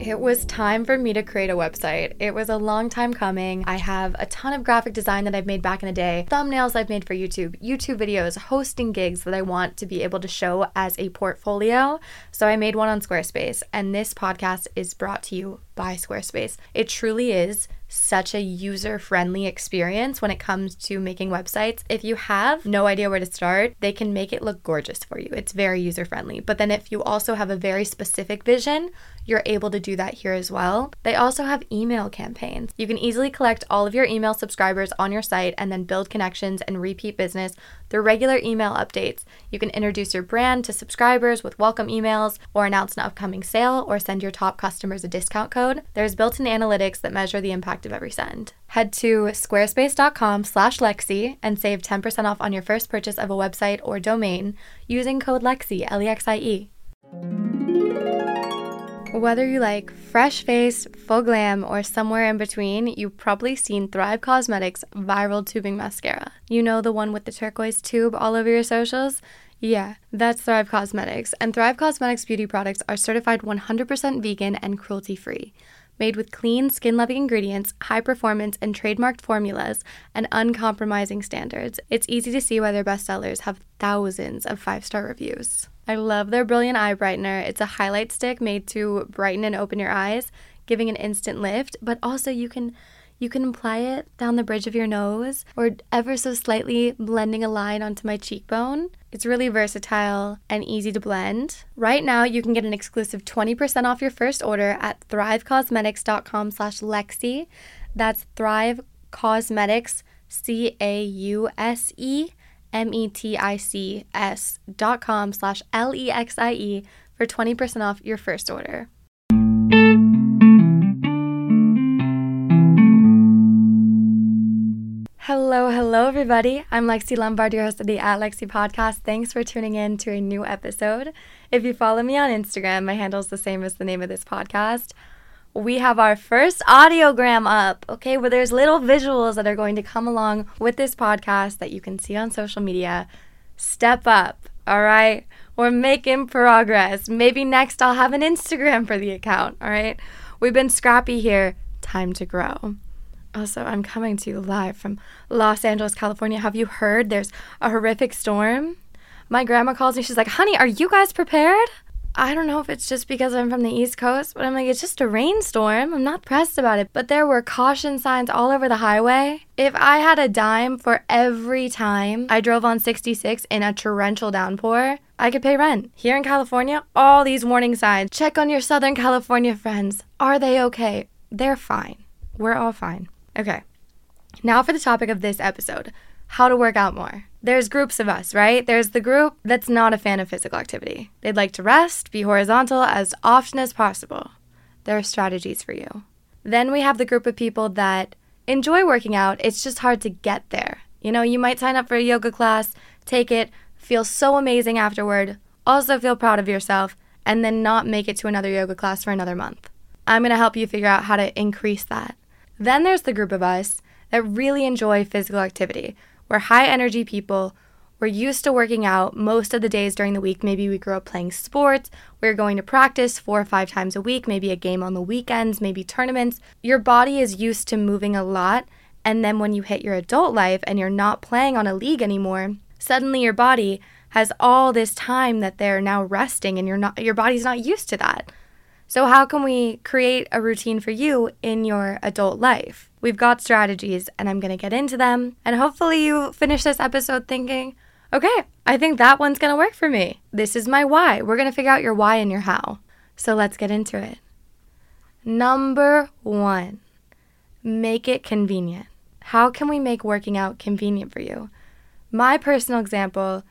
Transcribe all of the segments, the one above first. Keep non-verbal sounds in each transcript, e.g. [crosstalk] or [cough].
It was time for me to create a website. It was a long time coming. I have a ton of graphic design that I've made back in the day, thumbnails I've made for YouTube, YouTube videos, hosting gigs that I want to be able to show as a portfolio. So I made one on Squarespace, and this podcast is brought to you by Squarespace. It truly is such a user friendly experience when it comes to making websites. If you have no idea where to start, they can make it look gorgeous for you. It's very user friendly. But then if you also have a very specific vision, you're able to do that here as well. They also have email campaigns. You can easily collect all of your email subscribers on your site and then build connections and repeat business through regular email updates. You can introduce your brand to subscribers with welcome emails or announce an upcoming sale or send your top customers a discount code. There's built-in analytics that measure the impact of every send. Head to squarespace.com slash Lexie and save 10% off on your first purchase of a website or domain using code Lexie, L-E-X-I-E. Whether you like fresh face, full glam, or somewhere in between, you've probably seen Thrive Causemetics Viral Tubing Mascara. You know the one with the turquoise tube all over your socials? Yeah, that's Thrive Causemetics. And Thrive Causemetics beauty products are certified 100% vegan and cruelty free. Made with clean, skin loving ingredients, high performance, and trademarked formulas, and uncompromising standards, it's easy to see why their bestsellers have thousands of five star reviews. I love their Brilliant Eye Brightener. It's a highlight stick made to brighten and open your eyes, giving an instant lift, but also you can you can apply it down the bridge of your nose or ever so slightly blending a line onto my cheekbone. It's really versatile and easy to blend. Right now, you can get an exclusive 20% off your first order at thrivecausemetics.com slash Lexie. That's Thrive Causemetics, C-A-U-S-E M-E-T-I-C-S dot com slash L-E-X-I-E for 20% off your first order. Hello, hello, everybody. I'm Lexie Lombard, your host of the At Lexie podcast. Thanks for tuning in to a new episode. If you follow me on Instagram, my handle is the same as the name of this podcast we have our first audiogram up, okay, where there's little visuals that are going to come along with this podcast that you can see on social media. Step up, all right? We're making progress. Maybe next I'll have an Instagram for the account, all right? We've been scrappy here. Time to grow. Also, I'm coming to you live from Los Angeles, California. Have you heard there's a horrific storm? My grandma calls me. She's like, honey, are you guys prepared? I don't know if it's just because I'm from the East Coast, but I'm like, it's just a rainstorm. I'm not pressed about it. But there were caution signs all over the highway. If I had a dime for every time I drove on 66 in a torrential downpour, I could pay rent. Here in California, all these warning signs. Check on your Southern California friends. Are they okay? They're fine. We're all fine. Okay. Now for the topic of this episode how to work out more. There's groups of us, right? There's the group that's not a fan of physical activity. They'd like to rest, be horizontal as often as possible. There are strategies for you. Then we have the group of people that enjoy working out, it's just hard to get there. You know, you might sign up for a yoga class, take it, feel so amazing afterward, also feel proud of yourself, and then not make it to another yoga class for another month. I'm to help you figure out how to increase that. Then there's the group of us that really enjoy physical activity. We're high energy people. We're used to working out most of the days during the week. Maybe we grew up playing sports. We're going to practice four or five times a week, maybe a game on the weekends, maybe tournaments. Your body is used to moving a lot. And then when you hit your adult life and you're not playing on a league anymore, suddenly your body has all this time that they're now resting and you're not your body's not used to that. So, how can we create a routine for you in your adult life? We've got strategies, and I'm going to get into them. And hopefully, you finish this episode thinking, okay, I think that one's going to work for me. This is my why. We're going to figure out your why and your how. So, let's get into it. Number one, make it convenient. How can we make working out convenient for you? My personal example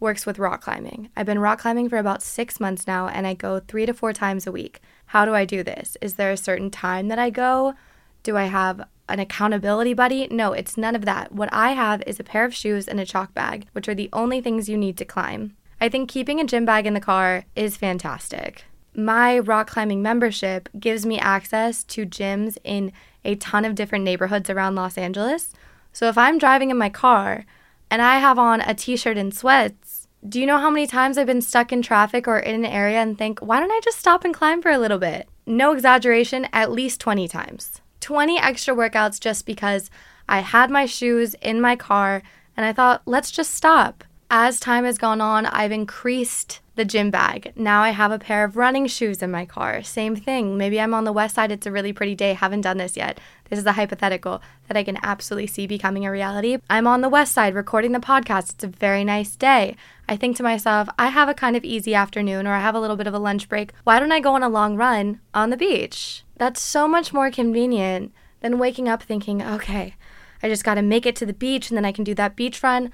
works with rock climbing. I've been rock climbing for about six months now, and I go three to four times a week. How do I do this? Is there a certain time that I go? Do I have an accountability buddy? No, it's none of that. What I have is a pair of shoes and a chalk bag, which are the only things you need to climb. I think keeping a gym bag in the car is fantastic. My rock climbing membership gives me access to gyms in a ton of different neighborhoods around Los Angeles. So if I'm driving in my car and I have on a t shirt and sweats, Do you know how many times I've been stuck in traffic or in an area and think, why don't I just stop and climb for a little bit? No exaggeration, at least 20 times. 20 extra workouts just because I had my shoes in my car and I thought, let's just stop. As time has gone on, I've increased the gym bag. Now I have a pair of running shoes in my car. Same thing. Maybe I'm on the west side, it's a really pretty day, haven't done this yet. This is a hypothetical that I can absolutely see becoming a reality. I'm on the west side recording the podcast. It's a very nice day. I think to myself, I have a kind of easy afternoon or I have a little bit of a lunch break. Why don't I go on a long run on the beach? That's so much more convenient than waking up thinking, okay, I just got to make it to the beach and then I can do that beach run.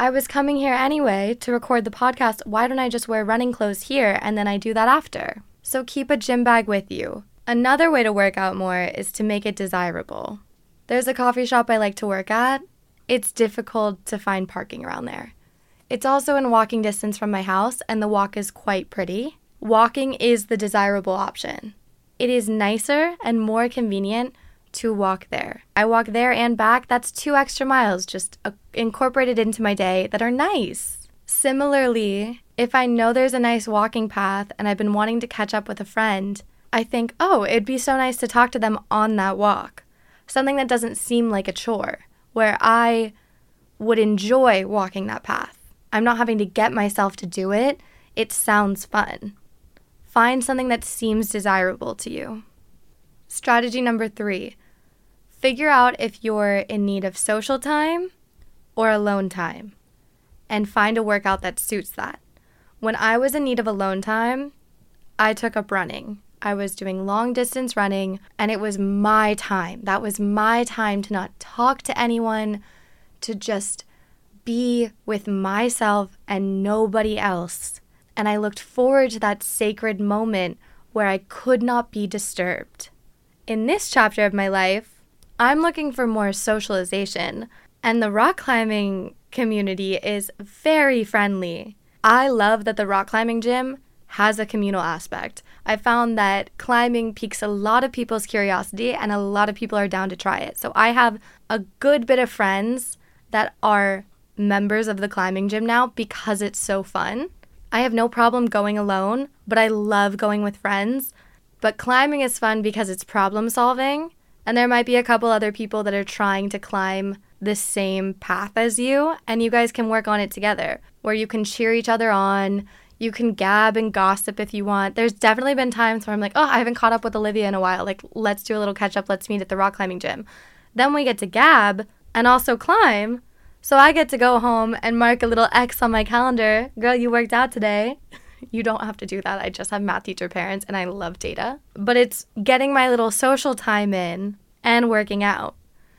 I was coming here anyway to record the podcast. Why don't I just wear running clothes here and then I do that after? So keep a gym bag with you. Another way to work out more is to make it desirable. There's a coffee shop I like to work at. It's difficult to find parking around there. It's also in walking distance from my house, and the walk is quite pretty. Walking is the desirable option. It is nicer and more convenient to walk there. I walk there and back. That's two extra miles just uh, incorporated into my day that are nice. Similarly, if I know there's a nice walking path and I've been wanting to catch up with a friend, I think, oh, it'd be so nice to talk to them on that walk. Something that doesn't seem like a chore, where I would enjoy walking that path. I'm not having to get myself to do it. It sounds fun. Find something that seems desirable to you. Strategy number three figure out if you're in need of social time or alone time and find a workout that suits that. When I was in need of alone time, I took up running. I was doing long distance running, and it was my time. That was my time to not talk to anyone, to just be with myself and nobody else. And I looked forward to that sacred moment where I could not be disturbed. In this chapter of my life, I'm looking for more socialization, and the rock climbing community is very friendly. I love that the rock climbing gym has a communal aspect. I found that climbing piques a lot of people's curiosity and a lot of people are down to try it. So I have a good bit of friends that are members of the climbing gym now because it's so fun. I have no problem going alone, but I love going with friends. But climbing is fun because it's problem solving and there might be a couple other people that are trying to climb the same path as you, and you guys can work on it together, where you can cheer each other on. You can gab and gossip if you want. There's definitely been times where I'm like, oh, I haven't caught up with Olivia in a while. Like, let's do a little catch up. Let's meet at the rock climbing gym. Then we get to gab and also climb. So I get to go home and mark a little X on my calendar. Girl, you worked out today. [laughs] You don't have to do that. I just have math teacher parents and I love data. But it's getting my little social time in and working out.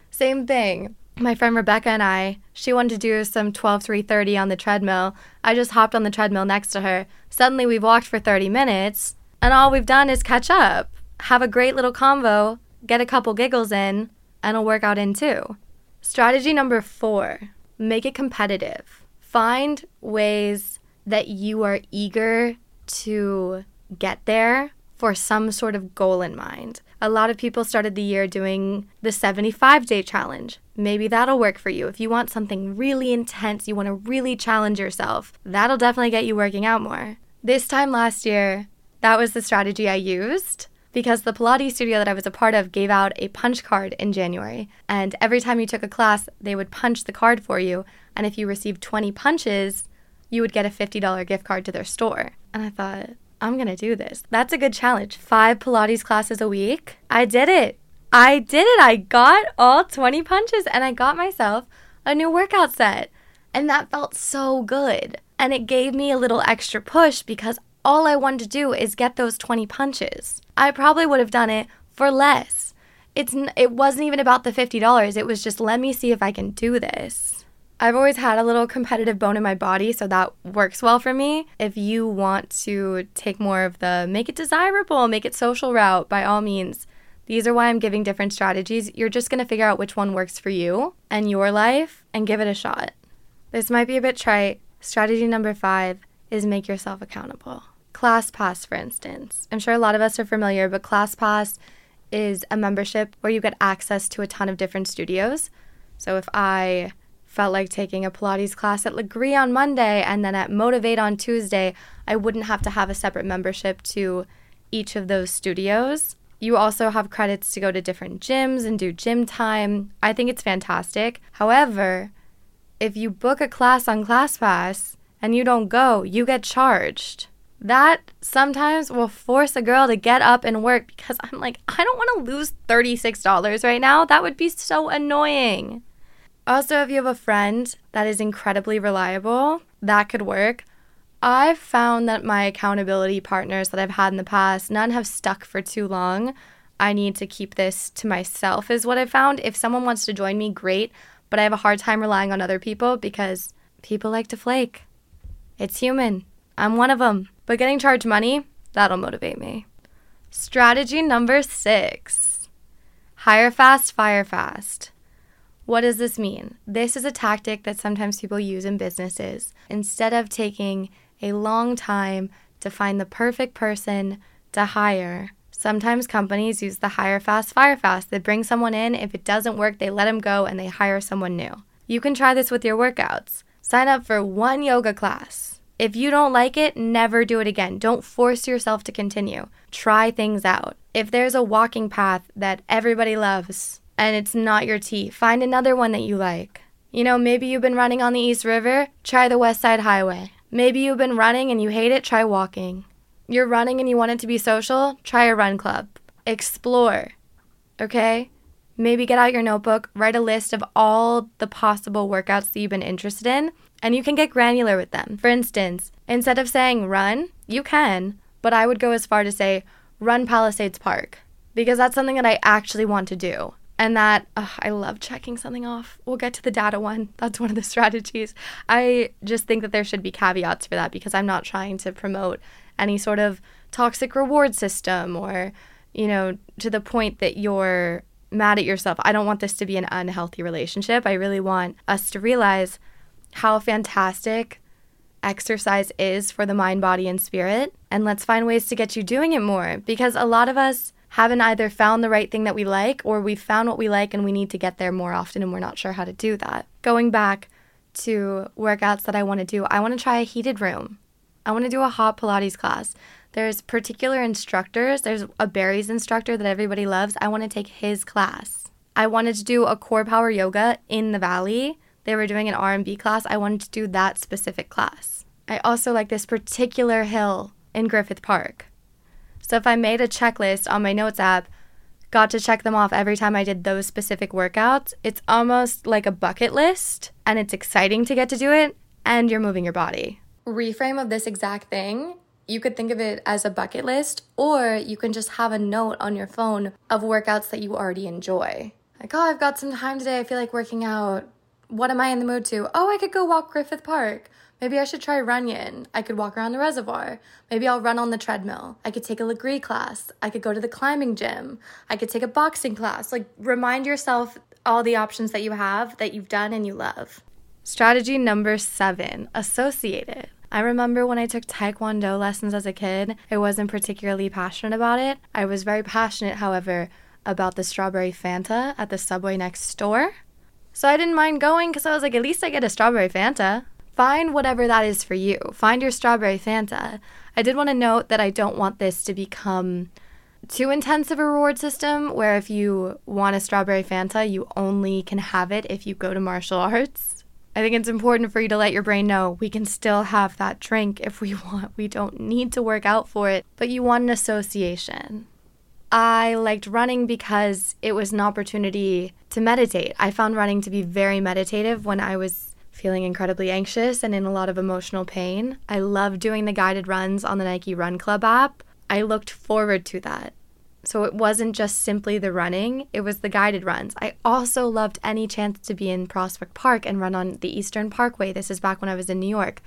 Same thing. My friend Rebecca and I, she wanted to do some 12 330 on the treadmill. I just hopped on the treadmill next to her. Suddenly we've walked for 30 minutes and all we've done is catch up, have a great little convo, get a couple giggles in, and a workout in too. Strategy number 4, make it competitive. Find ways that you are eager to get there for some sort of goal in mind. A lot of people started the year doing the 75 day challenge. Maybe that'll work for you. If you want something really intense, you want to really challenge yourself, that'll definitely get you working out more. This time last year, that was the strategy I used because the Pilates studio that I was a part of gave out a punch card in January. And every time you took a class, they would punch the card for you. And if you received 20 punches, you would get a $50 gift card to their store. And I thought, I'm gonna do this. That's a good challenge. Five Pilates classes a week. I did it. I did it. I got all 20 punches and I got myself a new workout set. And that felt so good. And it gave me a little extra push because all I wanted to do is get those 20 punches. I probably would have done it for less. It's it wasn't even about the $50. It was just let me see if I can do this. I've always had a little competitive bone in my body, so that works well for me. If you want to take more of the make it desirable, make it social route, by all means, these are why I'm giving different strategies. You're just to figure out which one works for you and your life and give it a shot. This might be a bit trite. Strategy number five is make yourself accountable. ClassPass, for instance. I'm sure a lot of us are familiar, but ClassPass is a membership where you get access to a ton of different studios. So if I felt like taking a Pilates class at Lagree on Monday and then at Motivate on Tuesday, I wouldn't have to have a separate membership to each of those studios. You also have credits to go to different gyms and do gym time. I think it's fantastic. However, if you book a class on ClassPass and you don't go, you get charged. That sometimes will force a girl to get up and work because I'm like, I don't want to lose $36 right now. That would be so annoying. Also, if you have a friend that is incredibly reliable, that could work. I've found that my accountability partners that I've had in the past, none have stuck for too long. I need to keep this to myself, is what I found. If someone wants to join me, great, but I have a hard time relying on other people because people like to flake. It's human. I'm one of them. But getting charged money, that'll motivate me. Strategy number six hire fast, fire fast. What does this mean? This is a tactic that sometimes people use in businesses. Instead of taking a long time to find the perfect person to hire, sometimes companies use the hire fast, fire fast. They bring someone in, if it doesn't work, they let them go and they hire someone new. You can try this with your workouts. Sign up for one yoga class. If you don't like it, never do it again. Don't force yourself to continue. Try things out. If there's a walking path that everybody loves, and it's not your tea, find another one that you like. You know, maybe you've been running on the East River, try the West Side Highway. Maybe you've been running and you hate it, try walking. You're running and you want it to be social, try a run club. Explore, okay? Maybe get out your notebook, write a list of all the possible workouts that you've been interested in, and you can get granular with them. For instance, instead of saying run, you can, but I would go as far to say run Palisades Park because that's something that I actually want to do and that I love checking something off. We'll get to the data one. That's one of the [laughs] strategies. I just think that there should be caveats for that because I'm not trying to promote any sort of toxic reward system or, you know, to the point that you're mad at yourself. I don't want this to be an unhealthy relationship. I really want us to realize how fantastic exercise is for the mind, body, and spirit. And let's find ways to get you doing it more because a lot of us haven't either found the right thing that we like or we've found what we like and we need to get there more often and we're not sure how to do that. Going back to workouts that I want to do, I want to try a heated room. I want to do a hot Pilates class. There's particular instructors. There's a Barry's instructor that everybody loves. I want to take his class. I wanted to do a CorePower yoga in the valley. They were doing an R&B class. I wanted to do that specific class. I also like this particular hill in Griffith Park. So if I made a checklist on my notes app, got to check them off every time I did those specific workouts, it's almost like a bucket list and it's exciting to get to do it and you're moving your body. Reframe of this exact thing, you could think of it as a bucket list or you can just have a note on your phone of workouts that you already enjoy. Like, oh, I've got some time today. I feel like working out. What am I in the mood to? Oh, I could go walk Griffith Park. Maybe I should try Runyon. I could walk around the reservoir. Maybe I'll run on the treadmill. I could take a Lagree class. I could go to the climbing gym. I could take a boxing class. Like, remind yourself all the options that you have that you've done and you love. Strategy number seven associate it. I remember when I took Taekwondo lessons as a kid, I wasn't particularly passionate about it. I was very passionate, however, about the strawberry Fanta at the subway next door. So I didn't mind going because I was like, at least I get a strawberry Fanta. Find whatever that is for you. Find your strawberry Fanta. I did want to note that I don't want this to become too intense of a reward system where if you want a strawberry Fanta, you only can have it if you go to martial arts. I think it's important for you to let your brain know we can still have that drink if we [laughs] want. We don't need to work out for it, but you want an association. I liked running because it was an opportunity to meditate. I found running to be very meditative when I was feeling incredibly anxious and in a lot of emotional pain. I loved doing the guided runs on the Nike Run Club app. I looked forward to that. So it wasn't just simply the running, it was the guided runs. I also loved any chance to be in Prospect Park and run on the Eastern Parkway. This is back when I was in New York.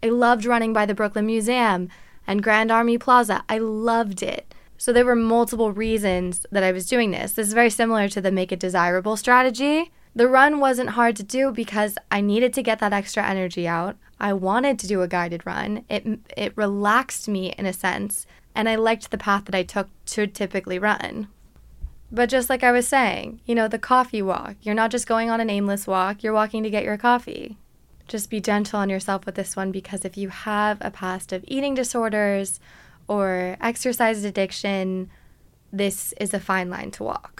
I loved running by the Brooklyn Museum and Grand Army Plaza. I loved it. So there were multiple reasons that I was doing this. This is very similar to the make it desirable strategy. The run wasn't hard to do because I needed to get that extra energy out. I wanted to do a guided run. It it relaxed me in a sense, and I liked the path that I took to typically run. But just like I was saying, you know, the coffee walk, you're not just going on an aimless walk, you're walking to get your coffee. Just be gentle on yourself with this one because if you have a past of eating disorders or exercise addiction, this is a fine line to walk.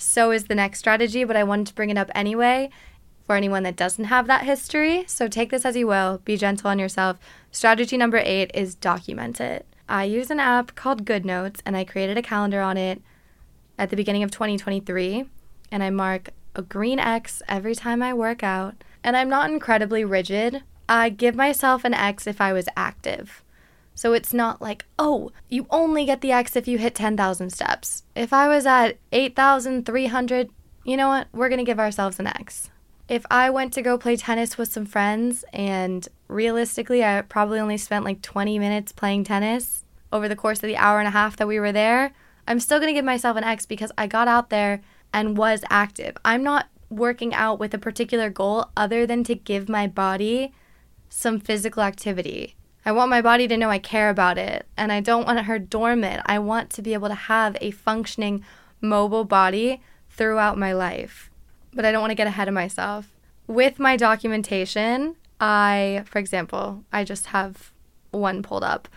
So is the next strategy, but I wanted to bring it up anyway for anyone that doesn't have that history. So take this as you will, be gentle on yourself. Strategy number eight is document it. I use an app called GoodNotes and I created a calendar on it at the beginning of 2023, and I mark a green X every time I work out. And I'm not incredibly rigid. I give myself an X if I was active. So it's not like, oh, you only get the X if you hit 10,000 steps. If I was at 8,300, you know what? We're going to give ourselves an X. If I went to go play tennis with some friends and realistically, I probably only spent like 20 minutes playing tennis over the course of the hour and a half that we were there, I'm still going to give myself an X because I got out there and was active. I'm not working out with a particular goal other than to give my body some physical activity. I want my body to know I care about it and I don't want her dormant. I want to be able to have a functioning mobile body throughout my life. But I don't want to get ahead of myself. With my documentation, I, for example, I just have one pulled up.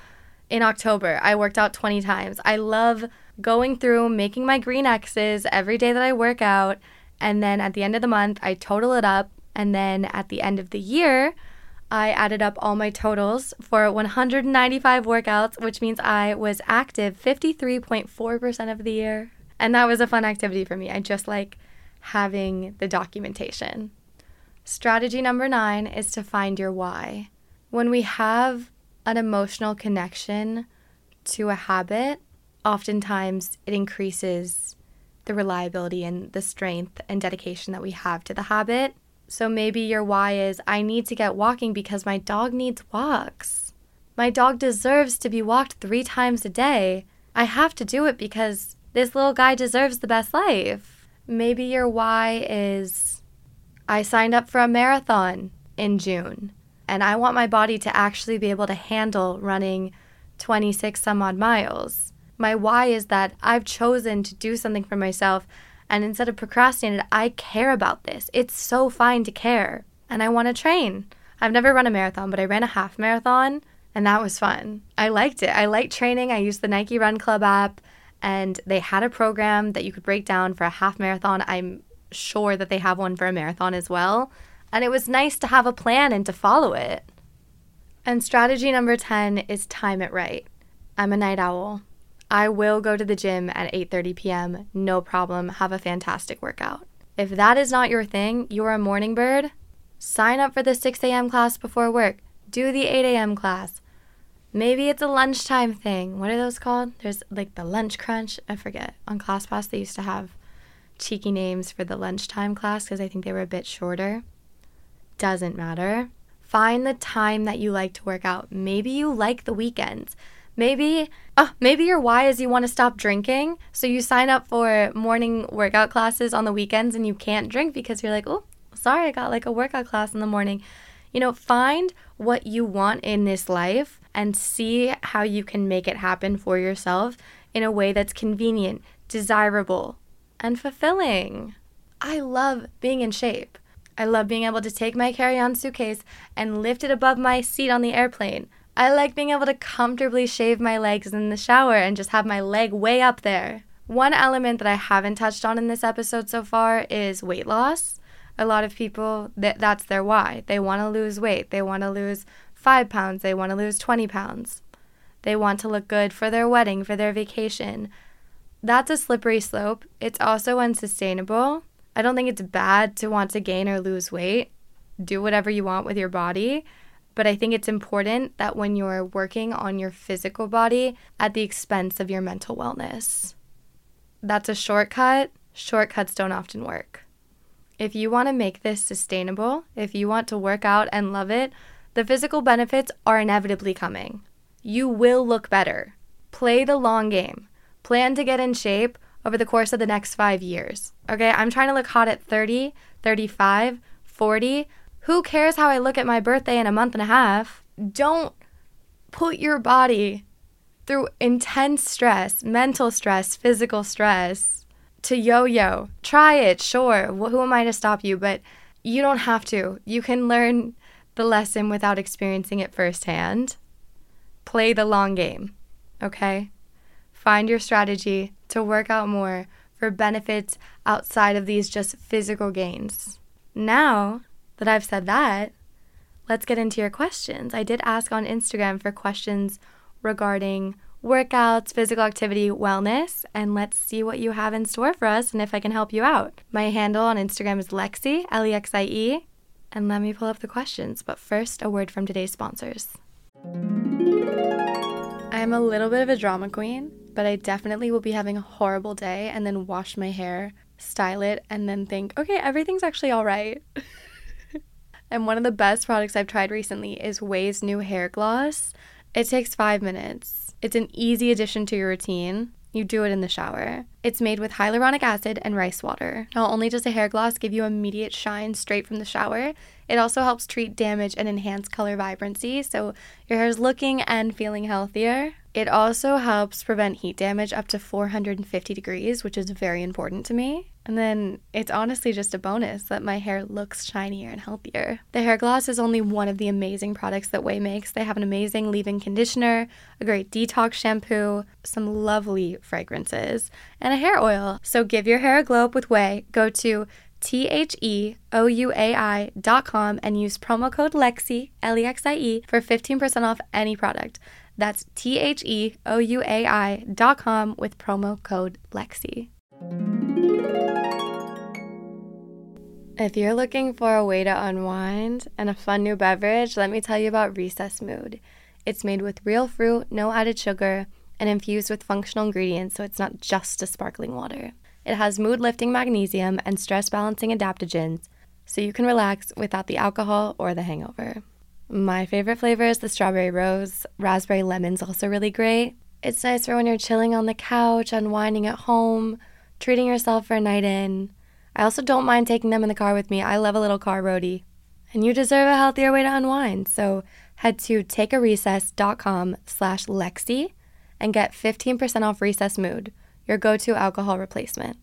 In October, I worked out 20 times. I love going through, making my green X's every day that I work out. And then at the end of the month, I total it up. And then at the end of the year, I added up all my totals for 195 workouts, which means I was active 53.4% of the year. And that was a fun activity for me. I just like having the documentation. Strategy number nine is to find your why. When we have an emotional connection to a habit, oftentimes it increases the reliability and the strength and dedication that we have to the habit. So maybe your why is I need to get walking because my dog needs walks. My dog deserves to be walked three times a day. I have to do it because this little guy deserves the best life. Maybe your why is I signed up for a marathon in June and I want my body to actually be able to handle running 26 some odd miles. My why is that I've chosen to do something for myself. And instead of procrastinating, I care about this. It's so fine to care. And I want to train. I've never run a marathon, but I ran a half marathon and that was fun. I liked it. I liked training. I used the Nike Run Club app and they had a program that you could break down for a half marathon. I'm sure that they have one for a marathon as well. And it was nice to have a plan and to follow it. And strategy number 10 is time it right. I'm a night owl. I will go to the gym at 8:30 p.m. No problem. Have a fantastic workout. If that is not your thing, you're a morning bird, sign up for the 6 a.m. class before work. Do the 8 a.m. class. Maybe it's a lunchtime thing. What are those called? There's like the lunch crunch. I forget. On ClassPass, they used to have cheeky names for the lunchtime class because I think they were a bit shorter. Doesn't matter. Find the time that you like to work out. Maybe you like the weekends. Maybe, oh, maybe your why is you want to stop drinking. So you sign up for morning workout classes on the weekends and you can't drink because you're like, oh, sorry, I got like a workout class in the morning. You know, find what you want in this life and see how you can make it happen for yourself in a way that's convenient, desirable, and fulfilling. I love being in shape. I love being able to take my carry on suitcase and lift it above my seat on the airplane. I like being able to comfortably shave my legs in the shower and just have my leg way up there. One element that I haven't touched on in this episode so far is weight loss. A lot of people, that, that's their why. They want to lose weight. They want to lose five pounds. They want to lose 20 pounds. They want to look good for their wedding, for their vacation. That's a slippery slope. It's also unsustainable. I don't think it's bad to want to gain or lose weight. Do whatever you want with your body. But I think it's important that when you're working on your physical body at the expense of your mental wellness, that's a shortcut. Shortcuts don't often work. If you want to make this sustainable, if you want to work out and love it, the physical benefits are inevitably coming. You will look better. Play the long game. Plan to get in shape over the course of the next five years. Okay, I'm trying to look hot at 30, 35, 40. Who cares how I look at my birthday in a month and a half? Don't put your body through intense stress, mental stress, physical stress, to yo yo. Try it, sure. Who am I to stop you? But you don't have to. You can learn the lesson without experiencing it firsthand. Play the long game, okay? Find your strategy to work out more for benefits outside of these just physical gains. Now that I've said that, let's get into your questions. I did ask on Instagram for questions regarding workouts, physical activity, wellness, and let's see what you have in store for us and if I can help you out. My handle on Instagram is Lexie, L E X I E, and let me pull up the questions. But first, a word from today's sponsors. I'm a little bit of a drama queen, but I definitely will be having a horrible day and then wash my hair, style it, and then think, okay, everything's actually all right. [laughs] and one of the best products I've tried recently is Ouai's new hair gloss. It takes five minutes. It's an easy addition to your routine. You do it in the shower. It's made with hyaluronic acid and rice water. Not only does a hair gloss give you immediate shine straight from the shower, it also helps treat damage and enhance color vibrancy so your hair is looking and feeling healthier. It also helps prevent heat damage up to 450 degrees, which is very important to me. And then it's honestly just a bonus that my hair looks shinier and healthier. The hair gloss is only one of the amazing products that Ouai makes. They have an amazing leave in conditioner, a great detox shampoo, some lovely fragrances, and a hair oil. So give your hair a glow up with Ouai. Go to T H E O U A I dot com and use promo code LEXIE, L E X I E, for 15% off any product. That's T H E O U A I dot com with promo code Lexie. If you're looking for a way to unwind and a fun new beverage, let me tell you about Recess Mood. It's made with real fruit, no added sugar, and infused with functional ingredients, so it's not just a sparkling water. It has mood lifting magnesium and stress balancing adaptogens, so you can relax without the alcohol or the hangover. My favorite flavor is the strawberry rose. Raspberry lemon's also really great. It's nice for when you're chilling on the couch, unwinding at home, treating yourself for a night in. I also don't mind taking them in the car with me. I love a little car roadie. And you deserve a healthier way to unwind. So head to takearecess.com slash Lexie and get 15% off Recess Mood your go to alcohol replacement.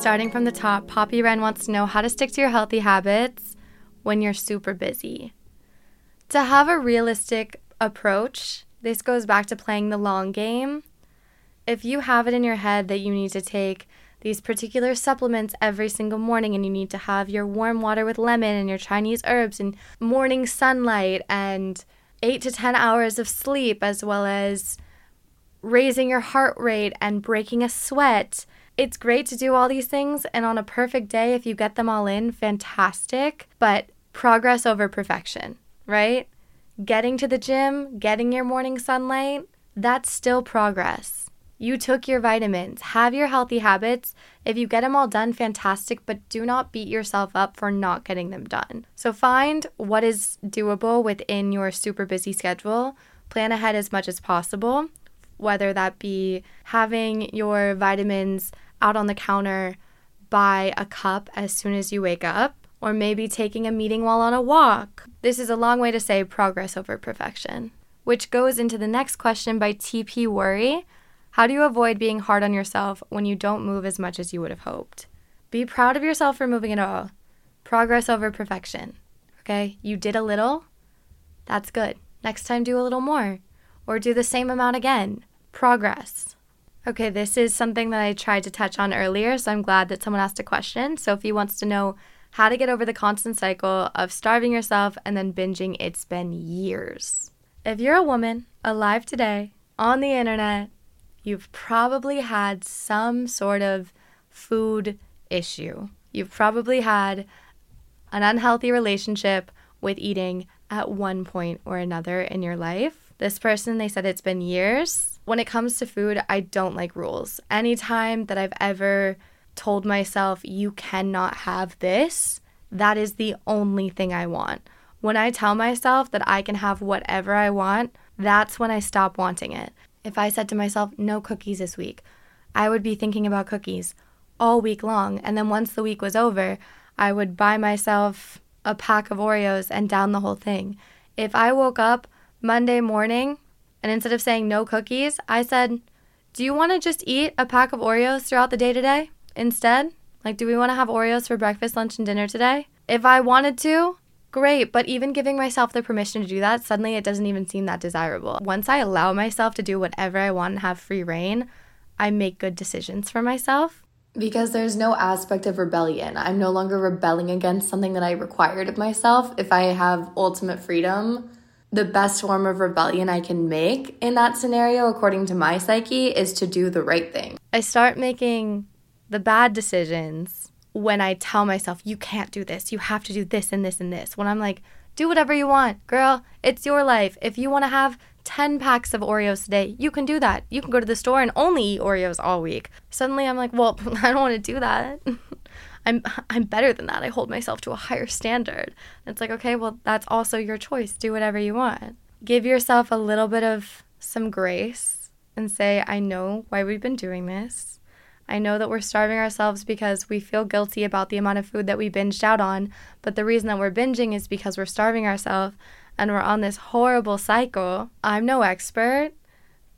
Starting from the top, Poppy Wren wants to know how to stick to your healthy habits when you're super busy. To have a realistic approach, this goes back to playing the long game. If you have it in your head that you need to take these particular supplements every single morning and you need to have your warm water with lemon and your Chinese herbs and morning sunlight and 8 to 10 hours of sleep as well as raising your heart rate and breaking a sweat. It's great to do all these things, and on a perfect day, if you get them all in, fantastic, but progress over perfection, right? Getting to the gym, getting your morning sunlight, that's still progress. You took your vitamins, have your healthy habits. If you get them all done, fantastic, but do not beat yourself up for not getting them done. So find what is doable within your super busy schedule, plan ahead as much as possible, whether that be having your vitamins out on the counter by a cup as soon as you wake up, or maybe taking a meeting while on a walk. This is a long way to say progress over perfection, which goes into the next question by TP Worry. How do you avoid being hard on yourself when you don't move as much as you would have hoped? Be proud of yourself for moving at all. Progress over perfection. Okay, you did a little, that's good. Next time, do a little more, or do the same amount again progress. Okay, this is something that I tried to touch on earlier, so I'm glad that someone asked a question. Sophie wants to know how to get over the constant cycle of starving yourself and then binging. It's been years. If you're a woman alive today on the internet, you've probably had some sort of food issue. You've probably had an unhealthy relationship with eating at one point or another in your life. This person, they said it's been years when it comes to food, I don't like rules. Anytime that I've ever told myself, you cannot have this, that is the only thing I want. When I tell myself that I can have whatever I want, that's when I stop wanting it. If I said to myself, no cookies this week, I would be thinking about cookies all week long. And then once the week was over, I would buy myself a pack of Oreos and down the whole thing. If I woke up Monday morning and instead of saying no cookies, I said Do you want to just eat a pack of Oreos throughout the day today instead? Like, do we want to have Oreos for breakfast, lunch, and dinner today? If I wanted to, great. But even giving myself the permission to do that, suddenly it doesn't even seem that desirable. Once I allow myself to do whatever I want and have free reign, I make good decisions for myself. Because there's no aspect of rebellion. I'm no longer rebelling against something that I required of myself. If I have ultimate freedom, the best form of rebellion I can make in that scenario, according to my psyche, is to do the right thing. I start making the bad decisions when I tell myself, you can't do this, you have to do this and this and this. When I'm like, do whatever you want, girl, it's your life. If you want to have 10 packs of Oreos today, you can do that. You can go to the store and only eat Oreos all week. Suddenly I'm like, well, [laughs] I don't want to do that. [laughs] I'm I'm better than that. I hold myself to a higher standard. it's like, okay, well, that's also your choice. Do whatever you want. Give yourself a little bit of some grace and say, I know why we've been doing this. I know that we're starving ourselves because we feel guilty about the amount of food that we binged out on, but the reason that we're binging is because we're starving ourselves and we're on this horrible cycle. I'm no expert,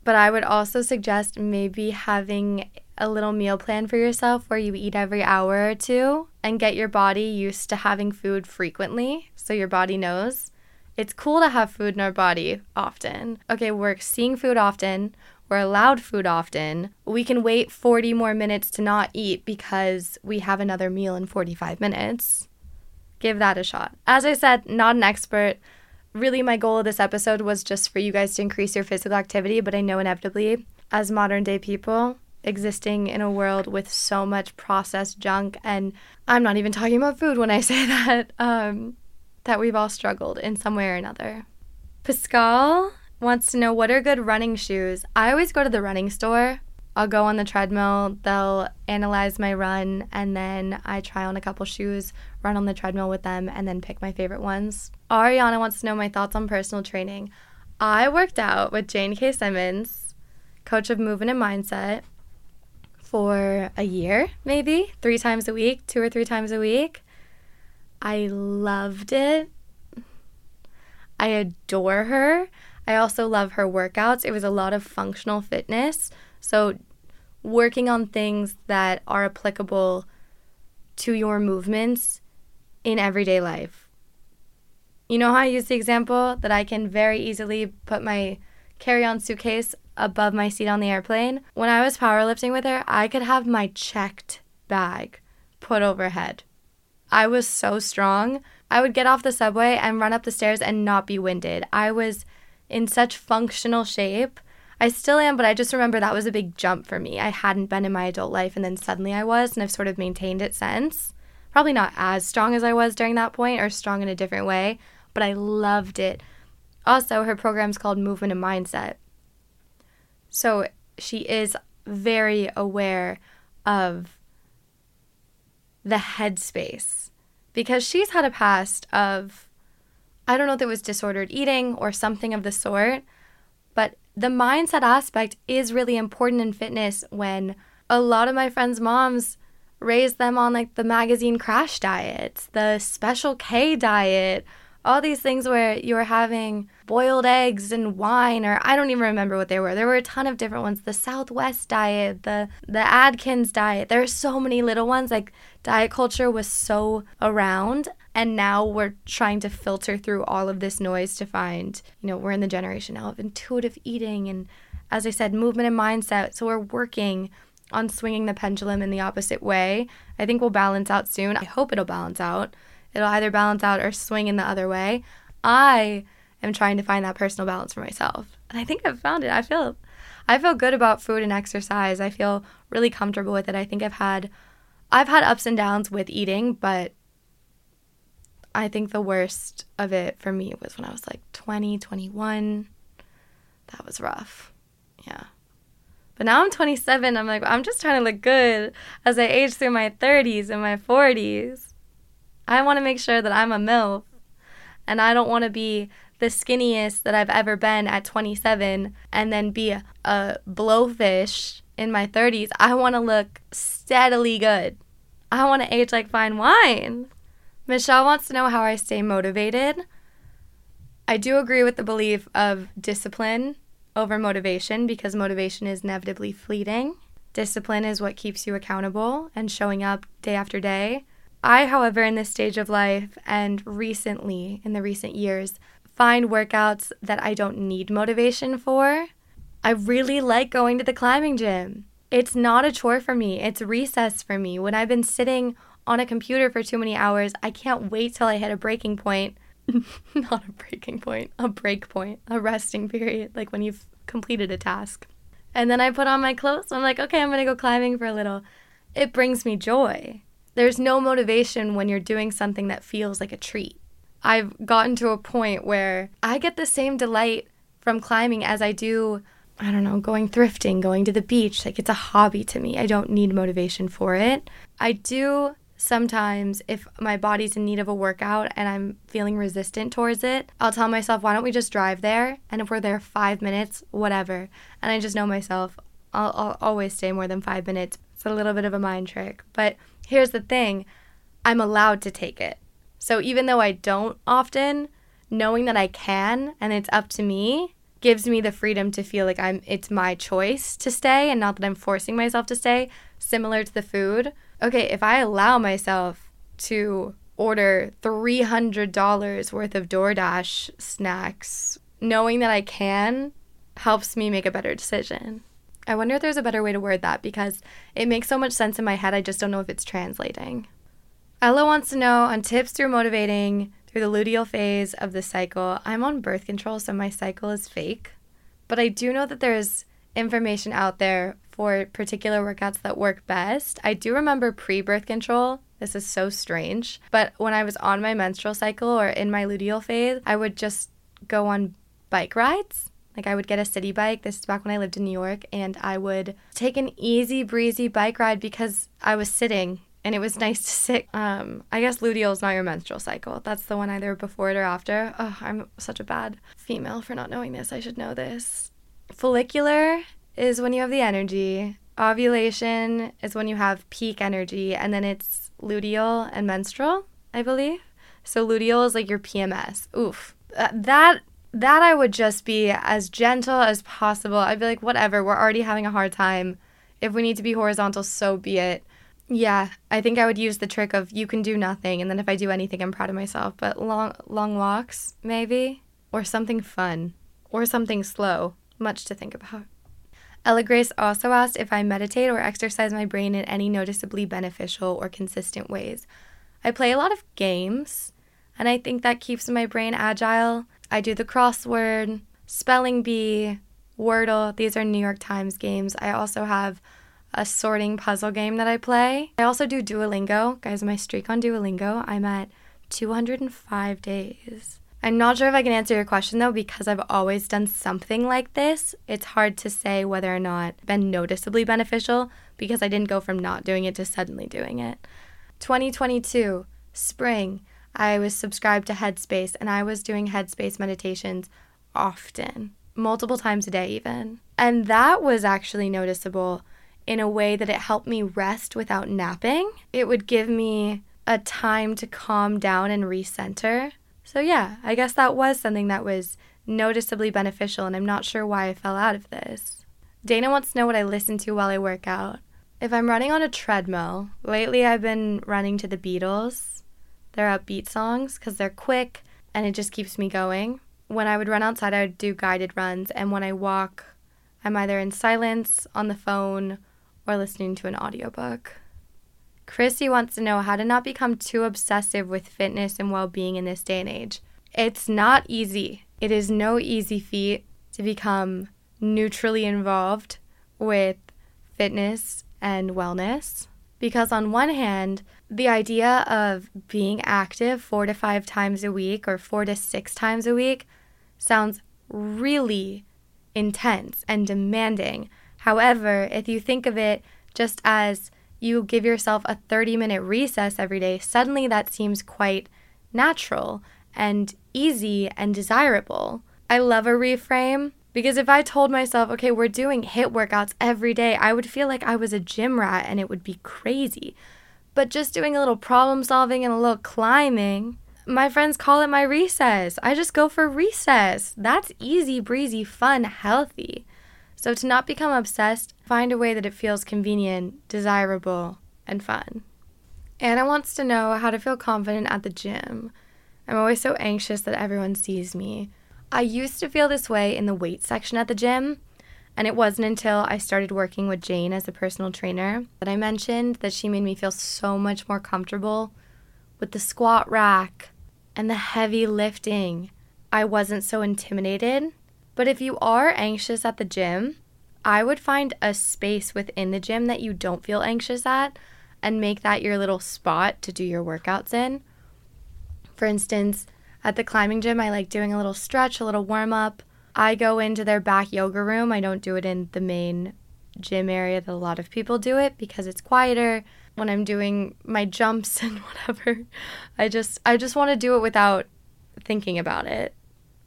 but I would also suggest maybe having a little meal plan for yourself where you eat every hour or two and get your body used to having food frequently so your body knows. It's cool to have food in our body often. Okay, we're seeing food often, we're allowed food often. We can wait 40 more minutes to not eat because we have another meal in 45 minutes. Give that a shot. As I said, not an expert. Really, my goal of this episode was just for you guys to increase your physical activity, but I know inevitably, as modern day people, existing in a world with so much processed junk and i'm not even talking about food when i say [laughs] that um, that we've all struggled in some way or another pascal wants to know what are good running shoes i always go to the running store i'll go on the treadmill they'll analyze my run and then i try on a couple shoes run on the treadmill with them and then pick my favorite ones ariana wants to know my thoughts on personal training i worked out with jane k simmons coach of movement and mindset for a year, maybe three times a week, two or three times a week. I loved it. I adore her. I also love her workouts. It was a lot of functional fitness. So, working on things that are applicable to your movements in everyday life. You know how I use the example that I can very easily put my carry on suitcase above my seat on the airplane. When I was powerlifting with her, I could have my checked bag put overhead. I was so strong. I would get off the subway and run up the stairs and not be winded. I was in such functional shape. I still am, but I just remember that was a big jump for me. I hadn't been in my adult life, and then suddenly I was, and I've sort of maintained it since. Probably not as strong as I was during that point, or strong in a different way, but I loved it. Also, her program's called Movement and Mindset. So she is very aware of the headspace because she's had a past of, I don't know if it was disordered eating or something of the sort, but the mindset aspect is really important in fitness when a lot of my friends' moms raise them on like the magazine crash diets, the special K diet, all these things where you were having boiled eggs and wine or I don't even remember what they were. There were a ton of different ones. The Southwest diet, the the Atkins diet. There are so many little ones like diet culture was so around and now we're trying to filter through all of this noise to find, you know, we're in the generation now of intuitive eating and as I said, movement and mindset. So we're working on swinging the pendulum in the opposite way. I think we'll balance out soon. I hope it'll balance out It'll either balance out or swing in the other way. I am trying to find that personal balance for myself. And I think I've found it. I feel I feel good about food and exercise. I feel really comfortable with it. I think I've had I've had ups and downs with eating, but I think the worst of it for me was when I was like 20, 21. That was rough. Yeah. But now I'm 27. I'm like, I'm just trying to look good as I age through my 30s and my 40s. I want to make sure that I'm a MILF and I don't want to be the skinniest that I've ever been at 27 and then be a, a blowfish in my 30s. I want to look steadily good. I want to age like fine wine. Michelle wants to know how I stay motivated. I do agree with the belief of discipline over motivation because motivation is inevitably fleeting. Discipline is what keeps you accountable and showing up day after day. I, however, in this stage of life and recently, in the recent years, find workouts that I don't need motivation for. I really like going to the climbing gym. It's not a chore for me, it's recess for me. When I've been sitting on a computer for too many hours, I can't wait till I hit a breaking point. [laughs] not a breaking point, a break point, a resting period, like when you've completed a task. And then I put on my clothes. I'm like, okay, I'm going to go climbing for a little. It brings me joy. There's no motivation when you're doing something that feels like a treat. I've gotten to a point where I get the same delight from climbing as I do, I don't know, going thrifting, going to the beach. Like it's a hobby to me. I don't need motivation for it. I do sometimes if my body's in need of a workout and I'm feeling resistant towards it, I'll tell myself, why don't we just drive there? And if we're there five minutes, whatever. And I just know myself, I'll, I'll always stay more than five minutes. A little bit of a mind trick. But here's the thing I'm allowed to take it. So even though I don't often, knowing that I can and it's up to me gives me the freedom to feel like I'm it's my choice to stay and not that I'm forcing myself to stay, similar to the food okay, if I allow myself to order $300 worth of DoorDash snacks, knowing that I can helps me make a better decision. I wonder if there's a better way to word that because it makes so much sense in my head, I just don't know if it's translating. Ella wants to know on tips through motivating through the luteal phase of the cycle. I'm on birth control, so my cycle is fake. But I do know that there's information out there for particular workouts that work best. I do remember pre birth control. This is so strange. But when I was on my menstrual cycle or in my luteal phase, I would just go on bike rides. Like I would get a city bike. This is back when I lived in New York, and I would take an easy breezy bike ride because I was sitting and it was [laughs] nice to sit. Um, I guess luteal is not your menstrual cycle. That's the one either before it or after. Oh, I'm such a bad female for not knowing this. I should know this. Follicular is when you have the energy. Ovulation is when you have peak energy, and then it's luteal and menstrual, I believe. So luteal is like your PMS. Oof. Uh, that that I would just be as gentle as possible. I'd be like, whatever, we're already having a hard time. If we need to be horizontal, so be it. Yeah, I think I would use the trick of you can do nothing, and then if I do anything, I'm proud of myself. But long long walks, maybe, or something fun, or something slow. Much to think about. Ella Grace also asked if I meditate or exercise my brain in any noticeably beneficial or consistent ways. I play a lot of games, and I think that keeps my brain agile. I do the crossword, spelling bee, Wordle. These are New York Times games. I also have a sorting puzzle game that I play. I also do Duolingo. Guys, my streak on Duolingo, I'm at 205 days. I'm not sure if I can answer your question though, because I've always done something like this. It's hard to say whether or not been noticeably beneficial because I didn't go from not doing it to suddenly doing it. 2022, spring, I was subscribed to Headspace and I was doing Headspace meditations often, multiple times a day even. And that was actually noticeable in a way that it helped me rest without napping. It would give me a time to calm down and recenter so, yeah, I guess that was something that was noticeably beneficial, and I'm not sure why I fell out of this. Dana wants to know what I listen to while I work out. If I'm running on a treadmill, lately I've been running to the Beatles. They're upbeat songs because they're quick and it just keeps me going. When I would run outside, I would do guided runs, and when I walk, I'm either in silence, on the phone, or listening to an audiobook. Chrissy wants to know how to not become too obsessive with fitness and well being in this day and age. It's not easy. It is no easy feat to become neutrally involved with fitness and wellness. Because, on one hand, the idea of being active four to five times a week or four to six times a week sounds really intense and demanding. However, if you think of it just as you give yourself a 30 minute recess every day, suddenly that seems quite natural and easy and desirable. I love a reframe because if I told myself, okay, we're doing HIIT workouts every day, I would feel like I was a gym rat and it would be crazy. But just doing a little problem solving and a little climbing, My friends call it my recess. I just go for recess. That's easy breezy, fun, healthy. So to not become obsessed, find a way that it feels convenient, desirable, and fun. Anna wants to know how to feel confident at the gym. I'm always so anxious that everyone sees me. I used to feel this way in the weight section at the gym, and it wasn't until I started working with Jane as a personal trainer that I mentioned that she made me feel so much more comfortable with the squat rack and the heavy lifting. I wasn't so intimidated. But if you are anxious at the gym, I would find a space within the gym that you don't feel anxious at and make that your little spot to do your workouts in. For instance, at the climbing gym, I like doing a little stretch, a little warm up. I go into their back yoga room. I don't do it in the main gym area that a lot of people do it because it's quieter. When I'm doing my jumps [laughs] and whatever, I just I just want to do it without thinking about it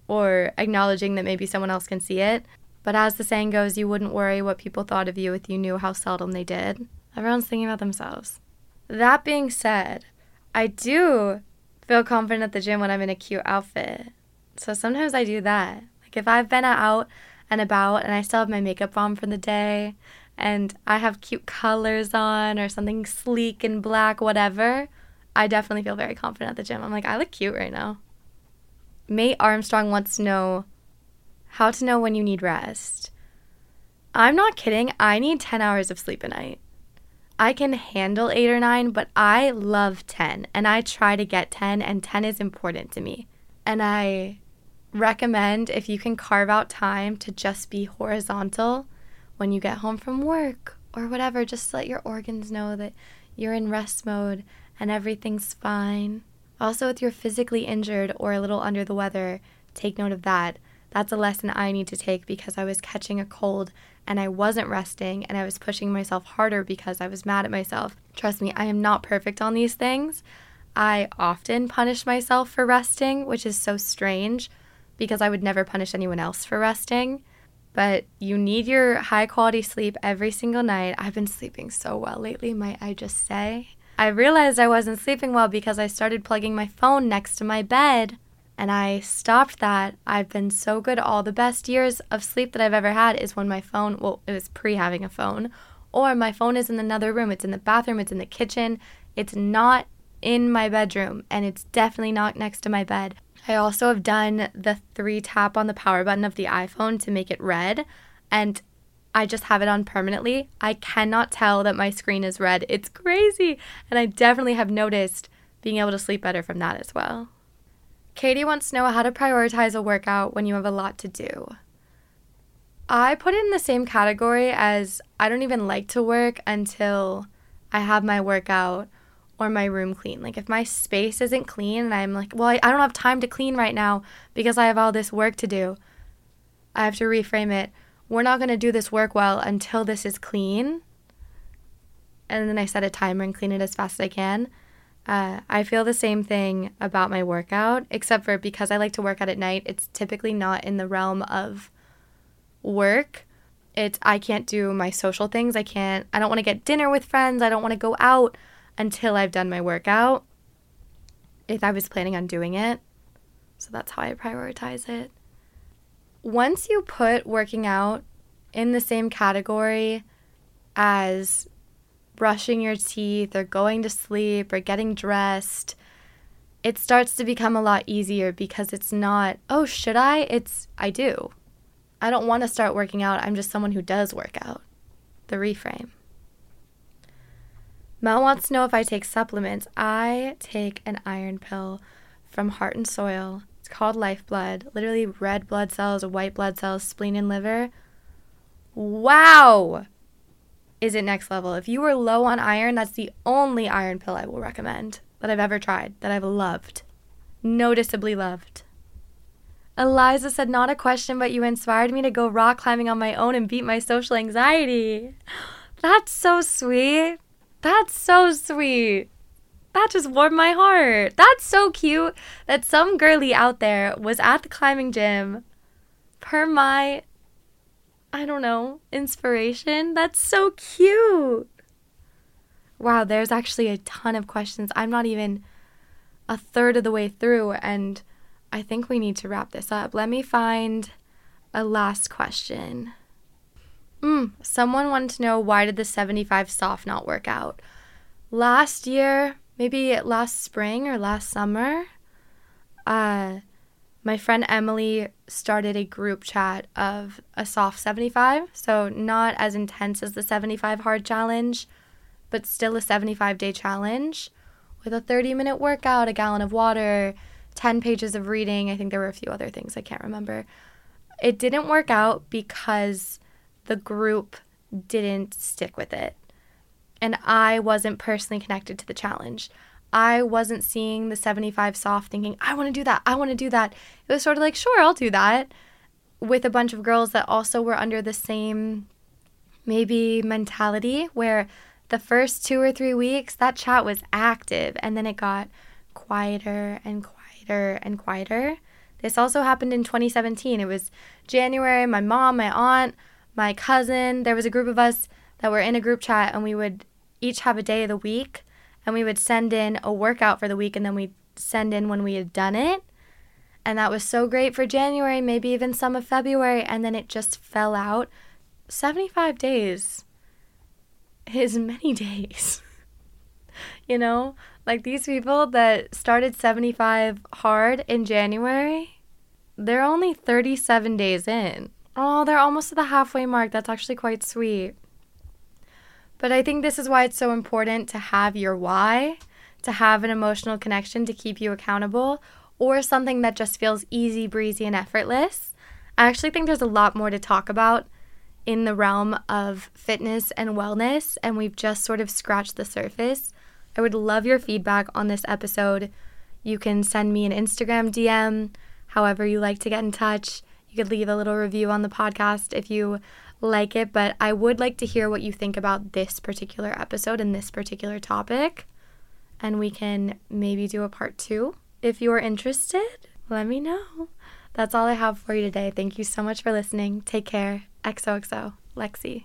or acknowledging that maybe someone else can see it. But as the saying goes, you wouldn't worry what people thought of you if you knew how seldom they did. Everyone's thinking about themselves. That being said, I do feel confident at the gym when I'm in a cute outfit. So sometimes I do that. If I've been out and about and I still have my makeup on from the day and I have cute colors on or something sleek and black, whatever, I definitely feel very confident at the gym. I'm like, I look cute right now. Mate Armstrong wants to know how to know when you need rest. I'm not kidding. I need 10 hours of sleep a night. I can handle eight or nine, but I love 10 and I try to get 10, and 10 is important to me. And I recommend if you can carve out time to just be horizontal when you get home from work or whatever, just let your organs know that you're in rest mode and everything's fine. Also, if you're physically injured or a little under the weather, take note of that. That's a lesson I need to take because I was catching a cold and I wasn't resting and I was pushing myself harder because I was mad at myself. Trust me, I am not perfect on these things. I often punish myself for resting, which is so strange because I would never punish anyone else for resting. But you need your high quality sleep every single night. I've been sleeping so well lately, might I just say. I realized I wasn't sleeping well because I started plugging my phone next to my bed. And I stopped that. I've been so good. All the best years of sleep that I've ever had is when my phone, well, it was pre having a phone, or my phone is in another room. It's in the bathroom, it's in the kitchen. It's not in my bedroom, and it's definitely not next to my bed. I also have done the three tap on the power button of the iPhone to make it red, and I just have it on permanently. I cannot tell that my screen is red. It's crazy. And I definitely have noticed being able to sleep better from that as well. Katie wants to know how to prioritize a workout when you have a lot to do. I put it in the same category as I don't even like to work until I have my workout or my room clean. Like if my space isn't clean and I'm like, well, I, I don't have time to clean right now because I have all this work to do. I have to reframe it. We're not going to do this work well until this is clean. And then I set a timer and clean it as fast as I can. Uh, I feel the same thing about my workout, except for because I like to work out at night, it's typically not in the realm of work. It's I can't do my social things. I can't, I don't want to get dinner with friends. I don't want to go out until I've done my workout if I was planning on doing it. So that's how I prioritize it. Once you put working out in the same category as brushing your teeth or going to sleep or getting dressed, it starts to become a lot easier because it's not, oh, should I? It's, I do. I don't want to start working out. I'm just someone who does work out. The reframe. Mel wants to know if I take supplements. I take an iron pill from Heart and Soil. It's called Lifeblood. Literally red blood cells, white blood cells, spleen and liver. Wow! Is it next level? If you are low on iron, that's the only iron pill I will recommend that I've ever tried, that I've loved. Noticeably loved. Eliza said, Not a question, but you inspired me to go rock climbing on my own and beat my social anxiety. [gasps] That's so sweet. That's so sweet. That just warmed my heart. That's so cute that some girly out there was at the climbing gym per my, I don't know, inspiration. That's so cute. Wow, there's actually a ton of questions. I'm not even a third of the way through, and I think we need to wrap this up. Let me find a last question. Mm, someone wanted to know why did the 75 soft not work out? Last year, maybe last spring or last summer, uh, my friend Emily started a group chat of a soft 75. So, not as intense as the 75 hard challenge, but still a 75 day challenge with a 30 minute workout, a gallon of water, 10 pages of reading. I think there were a few other things I can't remember. It didn't work out because the group didn't stick with it. And I wasn't personally connected to the challenge. I wasn't seeing the 75 soft thinking, I want to do that. I want to do that. It was sort of like, sure, I'll do that with a bunch of girls that also were under the same maybe mentality where the first two or three weeks that chat was active and then it got quieter and quieter and quieter. This also happened in 2017. It was January. My mom, my aunt, my cousin, there was a group of us that were in a group chat and we would each have a day of the week and we would send in a workout for the week and then we'd send in when we had done it. And that was so great for January, maybe even some of February, and then it just fell out. 75 days is many [laughs] days. you know, like these people that started 75 hard in January, they're only 37 days in. Oh, they're almost at the halfway mark. That's actually quite sweet. But I think this is why it's so important to have your why, to have an emotional connection to keep you accountable, or something that just feels easy breezy and effortless. I actually think there's a lot more to talk about in the realm of fitness and wellness, and we've just sort of scratched the surface. I would love your feedback on this episode. You can send me an Instagram DM, however, you like to get in touch. You could leave a little review on the podcast if you like it, but I would like to hear what you think about this particular episode and this particular topic. And we can maybe do a part two. If you're interested, let me know. That's all I have for you today. Thank you so much for listening. Take care. XOXO, Lexie.